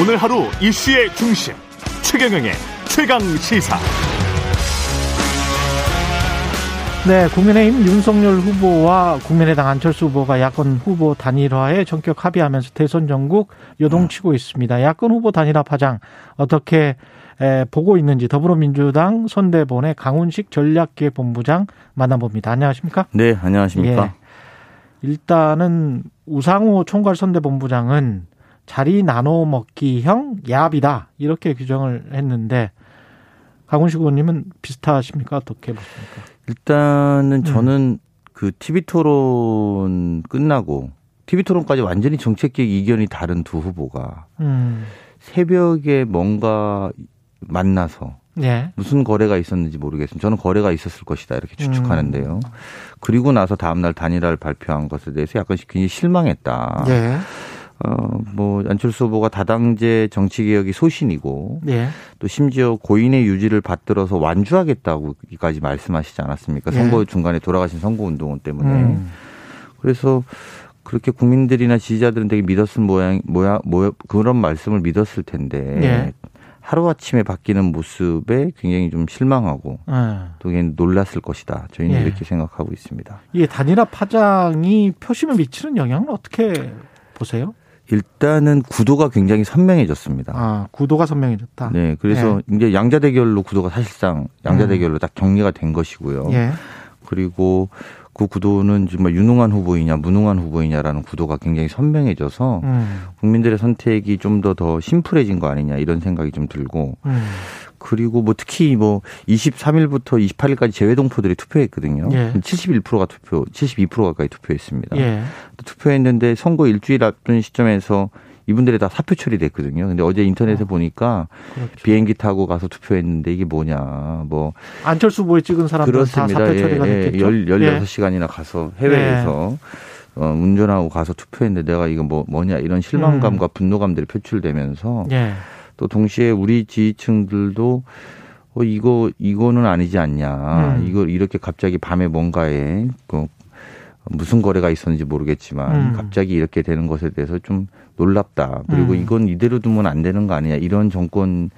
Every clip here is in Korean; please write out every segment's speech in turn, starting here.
오늘 하루 이슈의 중심 최경영의 최강 시사. 네, 국민의힘 윤석열 후보와 국민의당 안철수 후보가 야권 후보 단일화에 전격 합의하면서 대선 전국 요동치고 있습니다. 야권 후보 단일화 파장 어떻게 보고 있는지 더불어민주당 선대본의 강훈식 전략기획본부장 만나봅니다. 안녕하십니까? 네, 안녕하십니까? 예. 일단은 우상호 총괄 선대본부장은 자리 나눠 먹기형 야합이다 이렇게 규정을 했는데 강훈식 의원님은 비슷하십니까? 어떻게 보십니까? 일단은 음. 저는 음. 그 TV 토론 끝나고 TV 토론까지 완전히 정책적 이견이 다른 두 후보가 음. 새벽에 뭔가 만나서 예. 무슨 거래가 있었는지 모르겠습니다. 저는 거래가 있었을 것이다 이렇게 추측하는데요. 음. 그리고 나서 다음날 단일화를 발표한 것에 대해서 약간 굉장히 실망했다. 예. 어, 뭐, 안철수 후보가 다당제 정치 개혁이 소신이고, 예. 또 심지어 고인의 유지를 받들어서 완주하겠다고까지 말씀하시지 않았습니까? 예. 선거 중간에 돌아가신 선거 운동원 때문에. 음. 그래서 그렇게 국민들이나 지지자들은 되게 믿었을 모양, 모양, 모 그런 말씀을 믿었을 텐데, 예. 하루아침에 바뀌는 모습에 굉장히 좀 실망하고 네. 또 놀랐을 것이다. 저희는 예. 이렇게 생각하고 있습니다. 이게 단일화 파장이 표심에 미치는 영향은 어떻게 보세요? 일단은 구도가 굉장히 선명해졌습니다. 아, 구도가 선명해졌다. 네, 그래서 예. 이제 양자 대결로 구도가 사실상 양자 음. 대결로 딱 정리가 된 것이고요. 예. 그리고 그 구도는 정말 유능한 후보이냐 무능한 후보이냐라는 구도가 굉장히 선명해져서 음. 국민들의 선택이 좀 더더 더 심플해진 거 아니냐 이런 생각이 좀 들고 음. 그리고 뭐 특히 뭐 23일부터 28일까지 재외동포들이 투표했거든요. 예. 71%가 투표, 72% 가까이 투표했습니다. 예. 투표했는데 선거 일주일 앞둔 시점에서 이분들이 다 사표 처리됐거든요. 근데 어제 인터넷에 어. 보니까 그렇죠. 비행기 타고 가서 투표했는데 이게 뭐냐. 뭐 안철수 후보에 찍은 그렇습니다. 다 사표 처리가 예, 됐겠죠. 16 시간이나 가서 해외에서 예. 어, 운전하고 가서 투표했는데 내가 이거 뭐 뭐냐 이런 실망감과 음. 분노감들이 표출되면서 예. 또 동시에 우리 지지층들도 어 이거 이거는 아니지 않냐. 음. 이거 이렇게 갑자기 밤에 뭔가에 그 무슨 거래가 있었는지 모르겠지만 음. 갑자기 이렇게 되는 것에 대해서 좀 놀랍다. 그리고 음. 이건 이대로 두면 안 되는 거 아니냐. 이런 정권을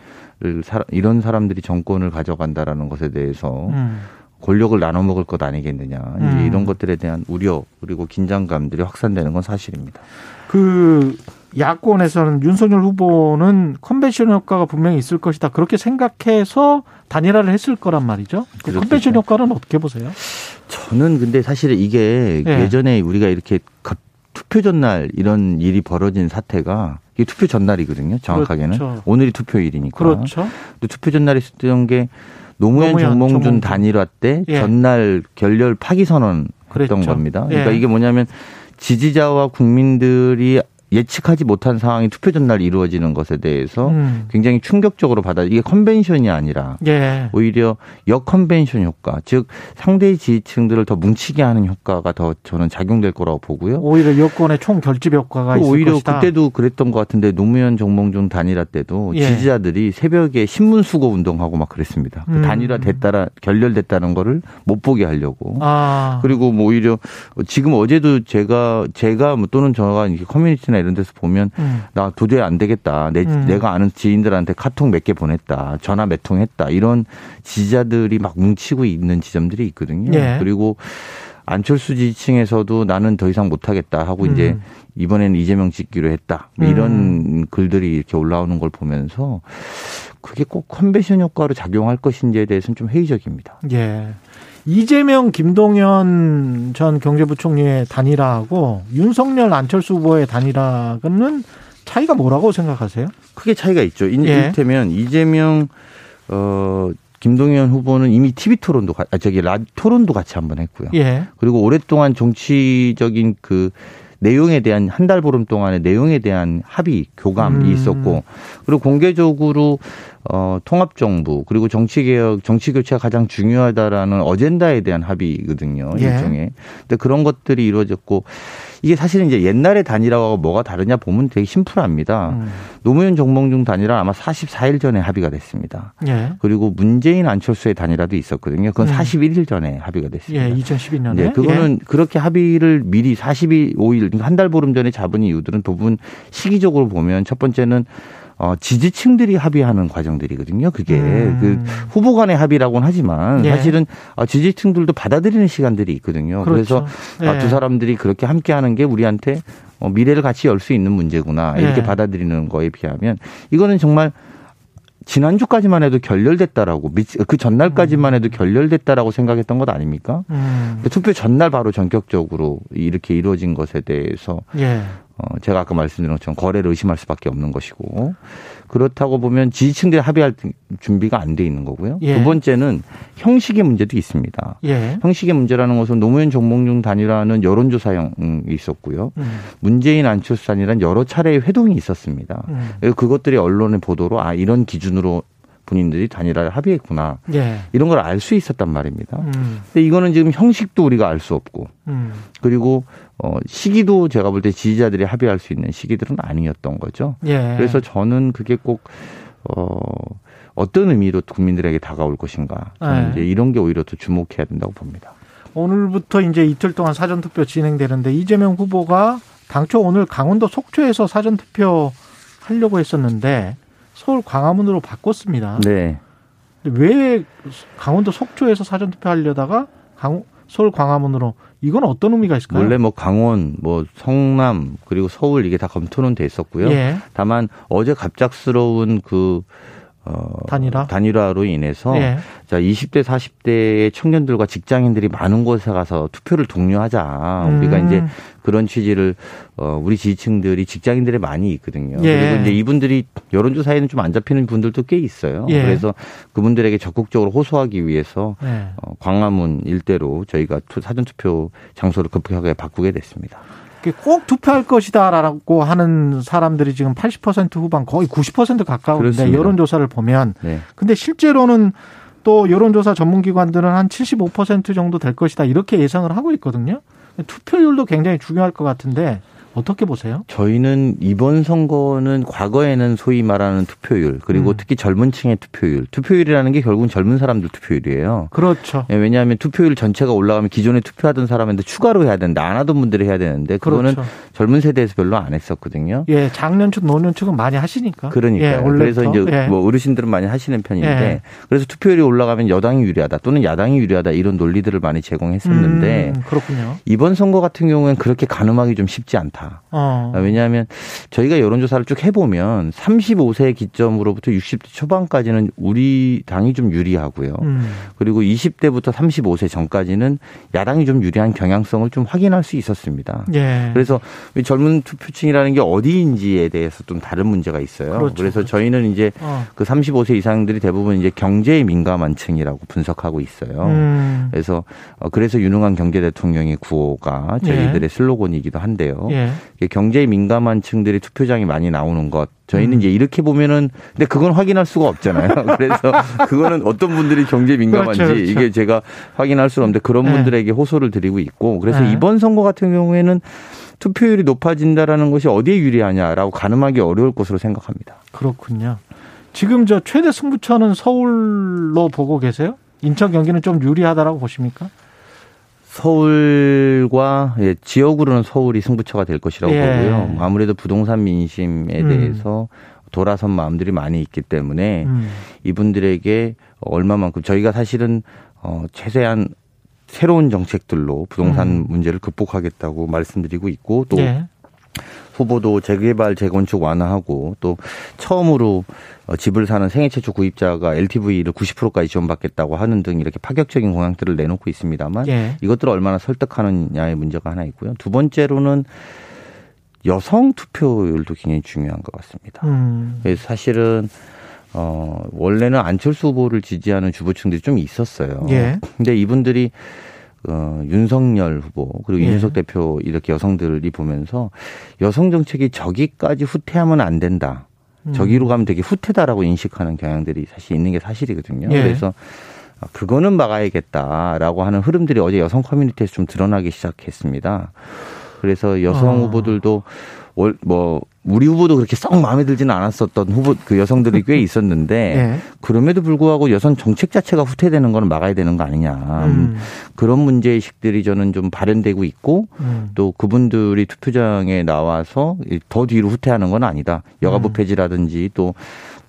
이런 사람들이 정권을 가져간다라는 것에 대해서 음. 권력을 나눠 먹을 것 아니겠느냐. 음. 이런 것들에 대한 우려 그리고 긴장감들이 확산되는 건 사실입니다. 그 야권에서는 윤석열 후보는 컨벤션 효과가 분명히 있을 것이다. 그렇게 생각해서 단일화를 했을 거란 말이죠. 그 컨벤션 효과는 어떻게 보세요? 저는 근데 사실 이게 네. 예전에 우리가 이렇게 투표 전날 이런 일이 벌어진 사태가 이게 투표 전날이거든요. 정확하게는 그렇죠. 오늘이 투표일이니까. 그렇죠. 근데 투표 전날에 있었던 게 노무현, 노무현 정몽준, 정몽준 단일화 때 예. 전날 결렬 파기 선언 했던 겁니다. 그러니까 예. 이게 뭐냐면 지지자와 국민들이 예측하지 못한 상황이 투표 전날 이루어지는 것에 대해서 음. 굉장히 충격적으로 받아 이게 컨벤션이 아니라 예. 오히려 역컨벤션 효과 즉 상대 지지층들을 더 뭉치게 하는 효과가 더 저는 작용될 거라고 보고요. 오히려 여권의 총 결집 효과가 있을 오히려 것이다. 그때도 그랬던 것 같은데 노무현 정몽준 단일화 때도 예. 지지자들이 새벽에 신문 수거 운동하고 막 그랬습니다. 그 음. 단일화 됐다라 결렬됐다는 거를 못 보게 하려고. 아. 그리고 뭐 오히려 지금 어제도 제가 제가 뭐 또는 저가 이렇게 커뮤니티나 이런 데서 보면 음. 나 도저히 안 되겠다. 내, 음. 내가 아는 지인들한테 카톡 몇 개 보냈다. 전화 몇 통 했다. 이런 지지자들이 막 뭉치고 있는 지점들이 있거든요. 예. 그리고 안철수 지지층에서도 나는 더 이상 못하겠다 하고 음. 이제 이번에는 이재명 찍기로 했다. 뭐 이런 음. 글들이 이렇게 올라오는 걸 보면서 그게 꼭 컨벤션 효과로 작용할 것인지에 대해서는 좀 회의적입니다. 예. 이재명, 김동연 전 경제부총리의 단일화하고 윤석열, 안철수 후보의 단일화는 차이가 뭐라고 생각하세요? 크게 차이가 있죠. 예. 이를테면 이재명 어 김동연 후보는 이미 TV 토론도 아 저기 라 토론도 같이 한번 했고요. 예. 그리고 오랫동안 정치적인 그 내용에 대한 한 달 보름 동안의 내용에 대한 합의 교감이 음. 있었고 그리고 공개적으로 어, 통합정부 그리고 정치개혁, 정치교체가 가장 중요하다라는 어젠다에 대한 합의거든요. 예. 일종의. 근데 그런 것들이 이루어졌고 이게 사실은 이제 옛날의 단일화가 뭐가 다르냐 보면 되게 심플합니다. 음. 노무현 정몽중 단일화 아마 44일 전에 합의가 됐습니다. 예. 그리고 문재인 안철수의 단일화도 있었거든요. 그건 음. 41일 전에 합의가 됐습니다. 예, 2012년에. 네, 그거는 예. 그렇게 합의를 미리 42, 5일, 한 달 보름 전에 잡은 이유들은 부분 시기적으로 보면 첫 번째는 어, 지지층들이 합의하는 과정들이거든요. 그게 음. 그 후보 간의 합의라고는 하지만 예. 사실은 어, 지지층들도 받아들이는 시간들이 있거든요. 그렇죠. 그래서 예. 두 사람들이 그렇게 함께하는 게 우리한테 어, 미래를 같이 열 수 있는 문제구나 이렇게 예. 받아들이는 거에 비하면 이거는 정말 지난주까지만 해도 결렬됐다라고 그 전날까지만 해도 결렬됐다라고 생각했던 것 아닙니까? 음. 투표 전날 바로 전격적으로 이렇게 이루어진 것에 대해서 예. 어, 제가 아까 말씀드린 것처럼 거래를 의심할 수밖에 없는 것이고 그렇다고 보면 지지층들이 합의할 준비가 안 돼 있는 거고요. 예. 두 번째는 형식의 문제도 있습니다. 예. 형식의 문제라는 것은 노무현 정몽중 단일화는 여론조사형이 있었고요. 음. 문재인 안철수 단일화는 여러 차례의 회동이 있었습니다. 음. 그것들이 언론의 보도로 아 이런 기준으로 본인들이 단일화를 합의했구나. 예. 이런 걸 알 수 있었단 말입니다. 음. 근데 이거는 지금 형식도 우리가 알 수 없고 음. 그리고 어 시기도 제가 볼 때 지지자들이 합의할 수 있는 시기들은 아니었던 거죠. 예. 그래서 저는 그게 꼭 어, 어떤 의미로 국민들에게 다가올 것인가. 저는 예. 이제 이런 게 오히려 더 주목해야 된다고 봅니다. 오늘부터 이제 이틀 동안 사전투표 진행되는데 이재명 후보가 당초 오늘 강원도 속초에서 사전투표 하려고 했었는데 서울 광화문으로 바꿨습니다. 네. 왜 강원도 속초에서 사전 투표 하려다가 강, 서울 광화문으로 이건 어떤 의미가 있을까요? 원래 뭐 강원, 뭐 성남 그리고 서울 이게 다 검토는 돼 있었고요. 예. 다만 어제 갑작스러운 그 어, 단일화? 단일화로 인해서 예. 자 20대 40대의 청년들과 직장인들이 많은 곳에 가서 투표를 독려하자. 음. 우리가 이제 그런 취지를 어 우리 지지층들이 직장인들이 많이 있거든요. 예. 그리고 이제 이분들이 여론조사에는 좀 안 잡히는 분들도 꽤 있어요. 예. 그래서 그분들에게 적극적으로 호소하기 위해서 예. 어, 광화문 일대로 저희가 사전 투표 장소를 급하게 바꾸게 됐습니다. 꼭 투표할 것이다라고 하는 사람들이 지금 80% 후반 거의 90% 가까운데 그렇습니다. 여론조사를 보면 네. 근데 실제로는 또 여론조사 전문기관들은 한 75% 정도 될 것이다 이렇게 예상을 하고 있거든요. 투표율도 굉장히 중요할 것 같은데 어떻게 보세요? 저희는 이번 선거는 과거에는 소위 말하는 투표율 그리고 음. 특히 젊은 층의 투표율 투표율이라는 게 결국은 젊은 사람들 투표율이에요. 그렇죠. 예, 왜냐하면 투표율 전체가 올라가면 기존에 투표하던 사람한테 추가로 해야 되는데 안 하던 분들이 해야 되는데 그거는 그렇죠. 젊은 세대에서 별로 안 했었거든요. 예, 작년축 노년축은 많이 하시니까. 그러니까 예, 그래서 이제 예. 뭐 어르신들은 많이 하시는 편인데 예. 그래서 투표율이 올라가면 여당이 유리하다 또는 야당이 유리하다 이런 논리들을 많이 제공했었는데 음, 그렇군요. 이번 선거 같은 경우에는 그렇게 가늠하기 좀 쉽지 않다. 않다. 어. 왜냐하면 저희가 여론조사를 쭉 해보면 35세 기점으로부터 60대 초반까지는 우리 당이 좀 유리하고요. 음. 그리고 20대부터 35세 전까지는 야당이 좀 유리한 경향성을 좀 확인할 수 있었습니다. 예. 그래서 젊은 투표층이라는 게 어디인지에 대해서 좀 다른 문제가 있어요. 그렇죠. 그래서 그렇죠. 저희는 이제 어. 그 35세 이상들이 대부분 이제 경제에 민감한 층이라고 분석하고 있어요. 음. 그래서 어, 그래서 유능한 경제 대통령의 구호가 저희들의 예. 슬로건이기도 한데요. 예. 경제에 민감한 층들이 투표장이 많이 나오는 것. 저희는 음. 이제 이렇게 보면은 근데 그건 확인할 수가 없잖아요. 그래서 그거는 어떤 분들이 경제에 민감한지 그렇죠, 그렇죠. 이게 제가 확인할 수는 없는데 그런 네. 분들에게 호소를 드리고 있고 그래서 네. 이번 선거 같은 경우에는 투표율이 높아진다라는 것이 어디에 유리하냐라고 가늠하기 어려울 것으로 생각합니다. 그렇군요. 지금 저 최대 승부처는 서울로 보고 계세요? 인천 경기는 좀 유리하다라고 보십니까? 서울과 예, 지역으로는 서울이 승부처가 될 것이라고 예. 보고요. 아무래도 부동산 민심에 음. 대해서 돌아선 마음들이 많이 있기 때문에 음. 이분들에게 얼마만큼 저희가 사실은 어 최대한 새로운 정책들로 부동산 음. 문제를 극복하겠다고 말씀드리고 있고 또 예. 후보도 재개발 재건축 완화하고 또 처음으로 어, 집을 사는 생애 최초 구입자가 LTV를 90%까지 지원받겠다고 하는 등 이렇게 파격적인 공약들을 내놓고 있습니다만 예. 이것들을 얼마나 설득하느냐의 문제가 하나 있고요. 두 번째로는 여성 투표율도 굉장히 중요한 것 같습니다. 음. 그래서 사실은 어 원래는 안철수 후보를 지지하는 주부층들이 좀 있었어요. 예. 근데 이분들이 어, 윤석열 후보 그리고 예. 이준석 대표 이렇게 여성들이 보면서 여성 정책이 저기까지 후퇴하면 안 된다. 음. 저기로 가면 되게 후퇴다라고 인식하는 경향들이 사실 있는 게 사실이거든요. 예. 그래서 그거는 막아야겠다라고 하는 흐름들이 어제 여성 커뮤니티에서 좀 드러나기 시작했습니다. 그래서 여성 어. 후보들도 뭐 우리 후보도 그렇게 썩 마음에 들지는 않았었던 후보 그 여성들이 꽤 있었는데 네. 그럼에도 불구하고 여성 정책 자체가 후퇴되는 거는 막아야 되는 거 아니냐 음. 그런 문제 의식들이 저는 좀 발현되고 있고 음. 또 그분들이 투표장에 나와서 더 뒤로 후퇴하는 건 아니다 여가부 음. 폐지라든지 또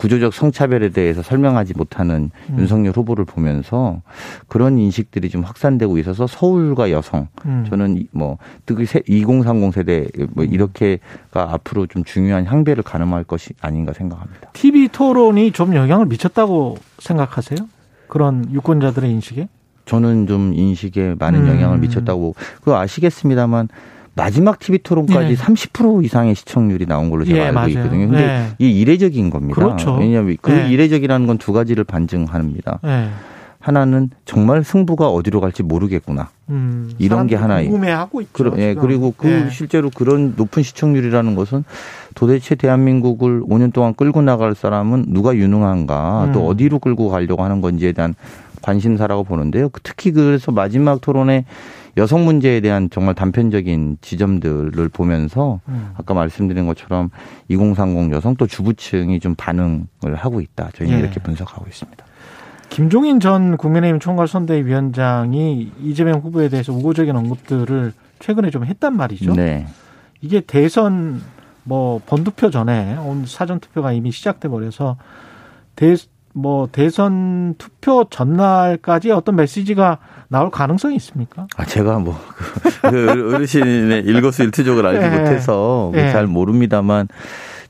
구조적 성차별에 대해서 설명하지 못하는 음. 윤석열 후보를 보면서 그런 인식들이 좀 확산되고 있어서 서울과 여성 음. 저는 뭐 특히 2030 세대 뭐 음. 이렇게가 앞으로 좀 중요한 향배를 가늠할 것이 아닌가 생각합니다. TV 토론이 좀 영향을 미쳤다고 생각하세요? 그런 유권자들의 인식에? 저는 좀 인식에 많은 영향을 음. 미쳤다고 그거 아시겠습니다만 마지막 TV 토론까지 네. 30% 이상의 시청률이 나온 걸로 제가 예, 알고 맞아요. 있거든요. 근데 네. 이게 이례적인 겁니다. 그렇죠. 왜냐하면 그 네. 이례적이라는 건 두 가지를 반증합니다. 네. 하나는 정말 승부가 어디로 갈지 모르겠구나. 음, 이런 게 하나 궁금해하고 있죠. 그러, 예, 그리고 그 네. 실제로 그런 높은 시청률이라는 것은 도대체 대한민국을 5년 동안 끌고 나갈 사람은 누가 유능한가, 음. 또 어디로 끌고 가려고 하는 건지에 대한 관심사라고 보는데요. 특히 그래서 마지막 토론에 여성 문제에 대한 정말 단편적인 지점들을 보면서 음. 아까 말씀드린 것처럼 2030 여성 또 주부층이 좀 반응을 하고 있다. 저희는 예. 이렇게 분석하고 있습니다. 김종인 전 국민의힘 총괄선대위원장이 이재명 후보에 대해서 우호적인 언급들을 최근에 좀 했단 말이죠. 네. 이게 대선 뭐 번투표 전에 오늘 사전 투표가 이미 시작돼 버려서 대, 뭐 대선 투표 전날까지 어떤 메시지가 나올 가능성이 있습니까? 아 제가 뭐그 그 어르신의 일거수일투족을 알지 네. 못해서 네. 잘 모릅니다만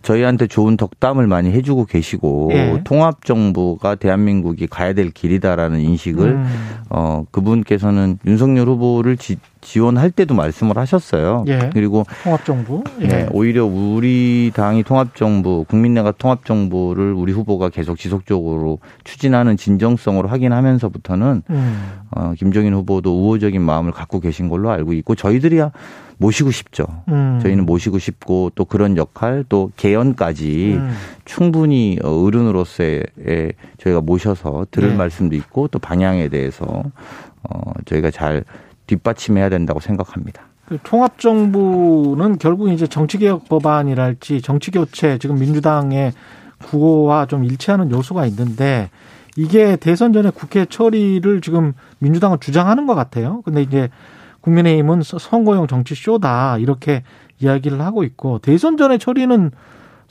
저희한테 좋은 덕담을 많이 해주고 계시고 예. 통합 정부가 대한민국이 가야 될 길이다라는 인식을 음. 어 그분께서는 윤석열 후보를 지, 지원할 때도 말씀을 하셨어요. 예. 그리고 통합 정부. 예. 네, 오히려 우리 당이 통합 정부, 국민내가 통합 정부를 우리 후보가 계속 지속적으로 추진하는 진정성으로 확인하면서부터는 음. 어 김종인 후보도 우호적인 마음을 갖고 계신 걸로 알고 있고 저희들이야 모시고 싶죠. 음. 저희는 모시고 싶고 또 그런 역할 또 개연까지 음. 충분히 어, 어른으로서의 저희가 모셔서 들을 네. 말씀도 있고 또 방향에 대해서 어 저희가 잘 뒷받침해야 된다고 생각합니다. 그 통합정부는 결국 이제 정치개혁 법안이랄지 정치교체 지금 민주당의 구호와 좀 일치하는 요소가 있는데 이게 대선 전에 국회 처리를 지금 민주당은 주장하는 것 같아요. 근데 이제 국민의힘은 선거용 정치 쇼다 이렇게 이야기를 하고 있고 대선 전에 처리는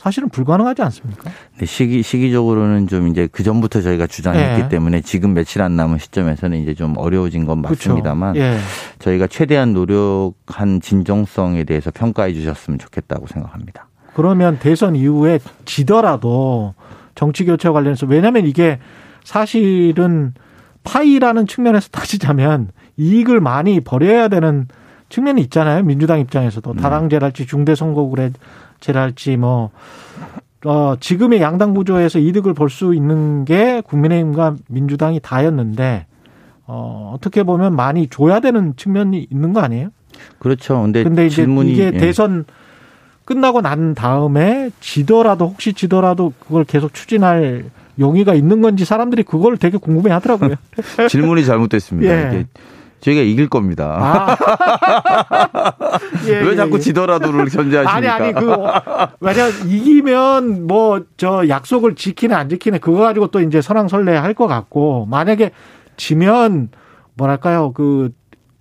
사실은 불가능하지 않습니까? 네, 시기 시기적으로는 좀 이제 그 전부터 저희가 주장했기 네. 때문에 지금 며칠 안 남은 시점에서는 이제 좀 어려워진 건 맞습니다만 그렇죠. 예. 저희가 최대한 노력한 진정성에 대해서 평가해 주셨으면 좋겠다고 생각합니다. 그러면 대선 이후에 지더라도 정치 교체 관련해서 왜냐하면 이게 사실은 파이라는 측면에서 따지자면 이익을 많이 벌여야 되는 측면이 있잖아요. 민주당 입장에서도 음. 다당제랄지 중대 선거구제랄지 뭐 어, 지금의 양당 구조에서 이득을 볼 수 있는 게 국민의힘과 민주당이 다였는데 어, 어떻게 보면 많이 줘야 되는 측면이 있는 거 아니에요? 그렇죠. 근데, 근데 이제 질문이 이게 예. 대선 끝나고 난 다음에 지더라도 혹시 지더라도 그걸 계속 추진할 용의가 있는 건지 사람들이 그걸 되게 궁금해 하더라고요. 질문이 잘못됐습니다. 예. 저희가 이길 겁니다. 아. 예, 왜 예, 자꾸 예. 지더라도를 전제하십니까? 아니 아니 그 왜냐 이기면 뭐 저 약속을 지키네 안 지키네 그거 가지고 또 이제 설왕설래 할 것 같고 만약에 지면 뭐랄까요 그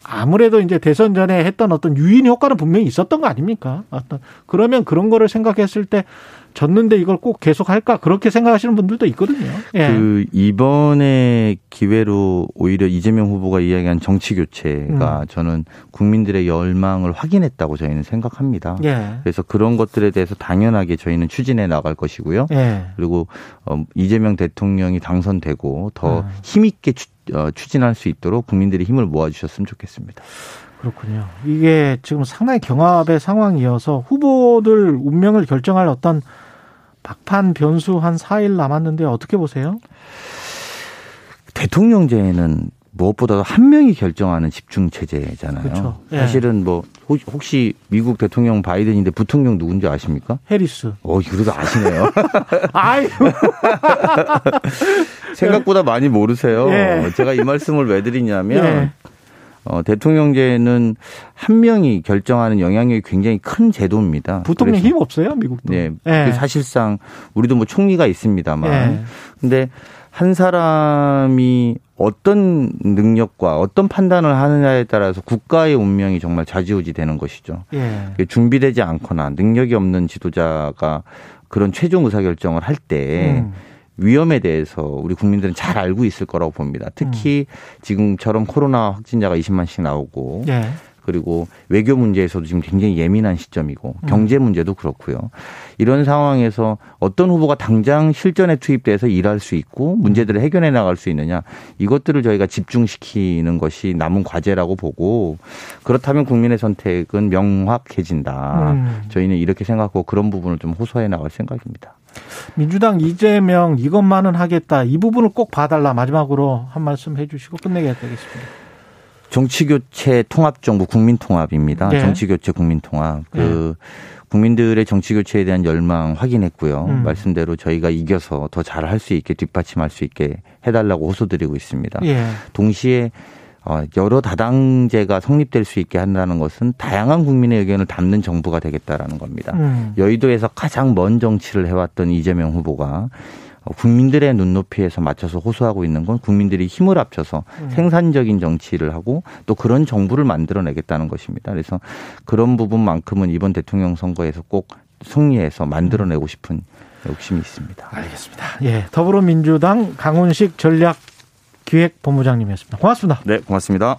아무래도 이제 대선 전에 했던 어떤 유인 효과는 분명히 있었던 거 아닙니까? 어떤 그러면 그런 거를 생각했을 때 졌는데 이걸 꼭 계속 할까 그렇게 생각하시는 분들도 있거든요. 예. 그 이번에 기회로 오히려 이재명 후보가 이야기한 정치 교체가 음. 저는 국민들의 열망을 확인했다고 저희는 생각합니다. 예. 그래서 그런 것들에 대해서 당연하게 저희는 추진해 나갈 것이고요. 예. 그리고 어, 이재명 대통령이 당선되고 더 음. 힘있게 추, 어, 추진할 수 있도록 국민들이 힘을 모아주셨으면 좋겠습니다. 그렇군요. 이게 지금 상당히 경합의 상황이어서 후보들 운명을 결정할 어떤 막판 변수 한 4일 남았는데 어떻게 보세요? 대통령제는 무엇보다도 한 명이 결정하는 집중 체제잖아요. 그렇죠. 예. 사실은 뭐 혹시 미국 대통령 바이든인데 부통령 누군지 아십니까? 해리스. 어, 그래도 아시네요. 아유. 생각보다 많이 모르세요. 예. 제가 이 말씀을 왜 드리냐면 예. 어, 대통령제는 한 명이 결정하는 영향력이 굉장히 큰 제도입니다. 부통령 힘 없어요, 미국도. 네. 네. 사실상 우리도 뭐 총리가 있습니다만. 네. 근데 한 사람이 어떤 능력과 어떤 판단을 하느냐에 따라서 국가의 운명이 정말 좌지우지 되는 것이죠. 예. 준비되지 않거나 능력이 없는 지도자가 그런 최종 의사결정을 할때 음. 위험에 대해서 우리 국민들은 잘 알고 있을 거라고 봅니다. 특히 음. 지금처럼 코로나 확진자가 20만씩 나오고 예. 그리고 외교 문제에서도 지금 굉장히 예민한 시점이고 음. 경제 문제도 그렇고요. 이런 상황에서 어떤 후보가 당장 실전에 투입돼서 일할 수 있고 문제들을 해결해 나갈 수 있느냐 이것들을 저희가 집중시키는 것이 남은 과제라고 보고 그렇다면 국민의 선택은 명확해진다. 음. 저희는 이렇게 생각하고 그런 부분을 좀 호소해 나갈 생각입니다. 민주당 이재명 이것만은 하겠다. 이 부분을 꼭 봐달라. 마지막으로 한 말씀 해주시고 끝내게 되겠습니다. 정치교체 통합정부 국민통합입니다. 네. 정치교체 국민통합. 그 네. 국민들의 정치교체에 대한 열망 확인했고요. 음. 말씀대로 저희가 이겨서 더 잘할 수 있게 뒷받침할 수 있게 해달라고 호소드리고 있습니다. 예. 동시에 어, 여러 다당제가 성립될 수 있게 한다는 것은 다양한 국민의 의견을 담는 정부가 되겠다라는 겁니다. 음. 여의도에서 가장 먼 정치를 해왔던 이재명 후보가 국민들의 눈높이에서 맞춰서 호소하고 있는 건 국민들이 힘을 합쳐서 음. 생산적인 정치를 하고 또 그런 정부를 만들어내겠다는 것입니다. 그래서 그런 부분만큼은 이번 대통령 선거에서 꼭 승리해서 만들어내고 싶은 욕심이 있습니다. 알겠습니다. 예, 더불어민주당 강훈식 전략 기획본부장님이었습니다. 고맙습니다. 네, 고맙습니다.